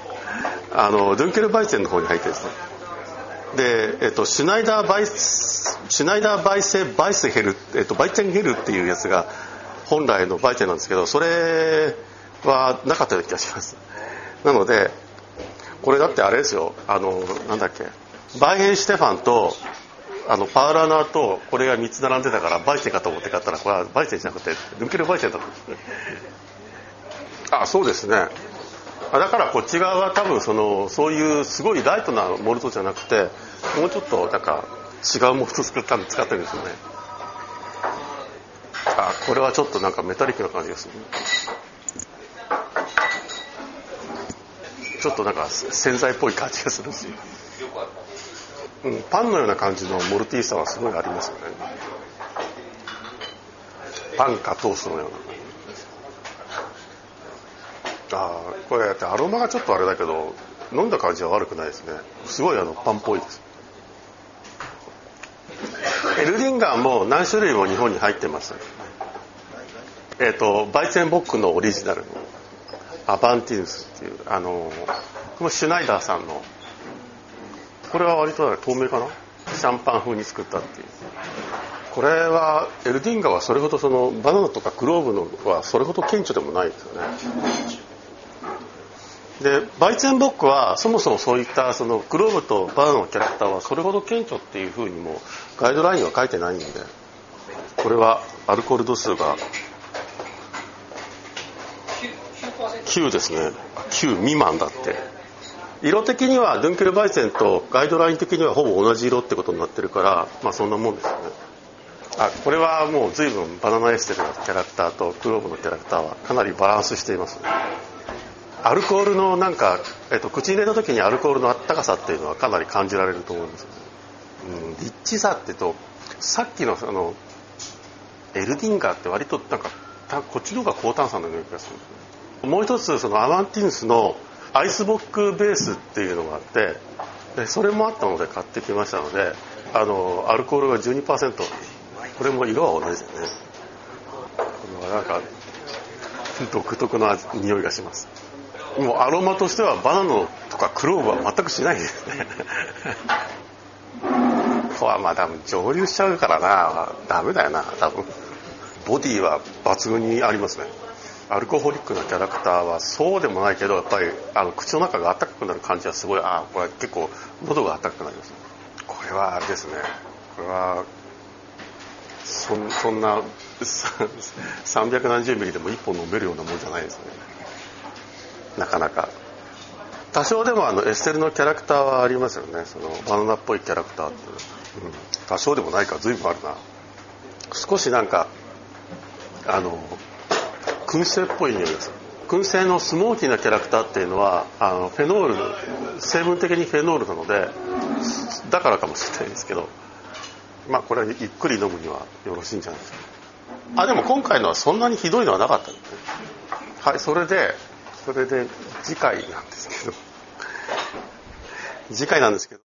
あのドゥンケルバイチェンの方に入ってるんですね。で、えっと、シュナイダーバイスシュナイダーバイセバイスヘル、えっと、バイチェンヘルっていうやつが本来の売店なんですけどそれはなかったような気がします。なのでこれだってあれですよ。あのなんだっけ。バイヘンシュテファンとあのパウラーナーとこれが3つ並んでたからバイチェンかと思って買ったらこれはバイチェンじゃなくてヌンケルバイチェンだったあそうですね。だからこっち側は多分そのそういうすごいライトなモルトじゃなくてもうちょっとなんか違うモルト作った使ってるんですよね。あこれはちょっとなんかメタリックな感じがするちょっとなんか洗剤っぽい感じがするんですよ、うん、パンのような感じのモルティーさはすごいありますよね。パンかトーストのような。ああこれやってアロマがちょっとあれだけど飲んだ感じは悪くないですね。すごいあのパンっぽいです。エルディンガーも何種類も日本に入ってます。えっ、ー、とバイツェンボックのオリジナルアバンティヌスっていうあのこのシュナイダーさんのこれは割と透明かな？シャンパン風に作ったっていう。これはエルディンガはそれほどそのバナナとかクローブのはそれほど顕著でもないですよね。でバイツェンボックはそもそもそういったそのクローブとバナナのキャラクターはそれほど顕著っていうふうにもガイドラインは書いてないんでこれはアルコール度数が9ですね。9未満だって。色的にはドゥンケルバイゼンとガイドライン的にはほぼ同じ色ってことになってるからまあそんなもんですよね。あこれはもう随分バナナエステルのキャラクターとクローブのキャラクターはかなりバランスしていますアルコールのなんか、えっと、口に入れた時にアルコールのあったかさっていうのはかなり感じられると思います、うん、リッチさってとさっきのそのエルディンガーって割となんかこっちの方が高炭酸のような気がするんですねもう一つそのアバンティンスのアイスボックベースっていうのがあってでそれもあったので買ってきましたのであのアルコールが12%これも色は同じですね。これはなんか独特の匂いがします。もうアロマとしてはバナナとかクローブは全くしないですね。ここはまあ多分蒸留しちゃうからな。ダメだよな多分。ボディは抜群にありますね。アルコホリックなキャラクターはそうでもないけどやっぱりあの口の中が温かくなる感じはすごいああこれ結構喉が温かくなりますこれはあれですね。これはそそんな300ミリでも1本飲めるようなもんじゃないですね。なかなか。多少でもあのエステルのキャラクターはありますよね。そのバナナっぽいキャラクターって、うん、多少でもないか随分あるな。少しなんかあの燻製っぽい匂いです燻製のスモーキーなキャラクターっていうのはあのフェノール成分的にフェノールなのでだからかもしれないですけどまあこれはゆっくり飲むにはよろしいんじゃないですか。あでも今回のはそんなにひどいのはなかったですね。はいそれでそれで次回なんですけど。次回なんですけど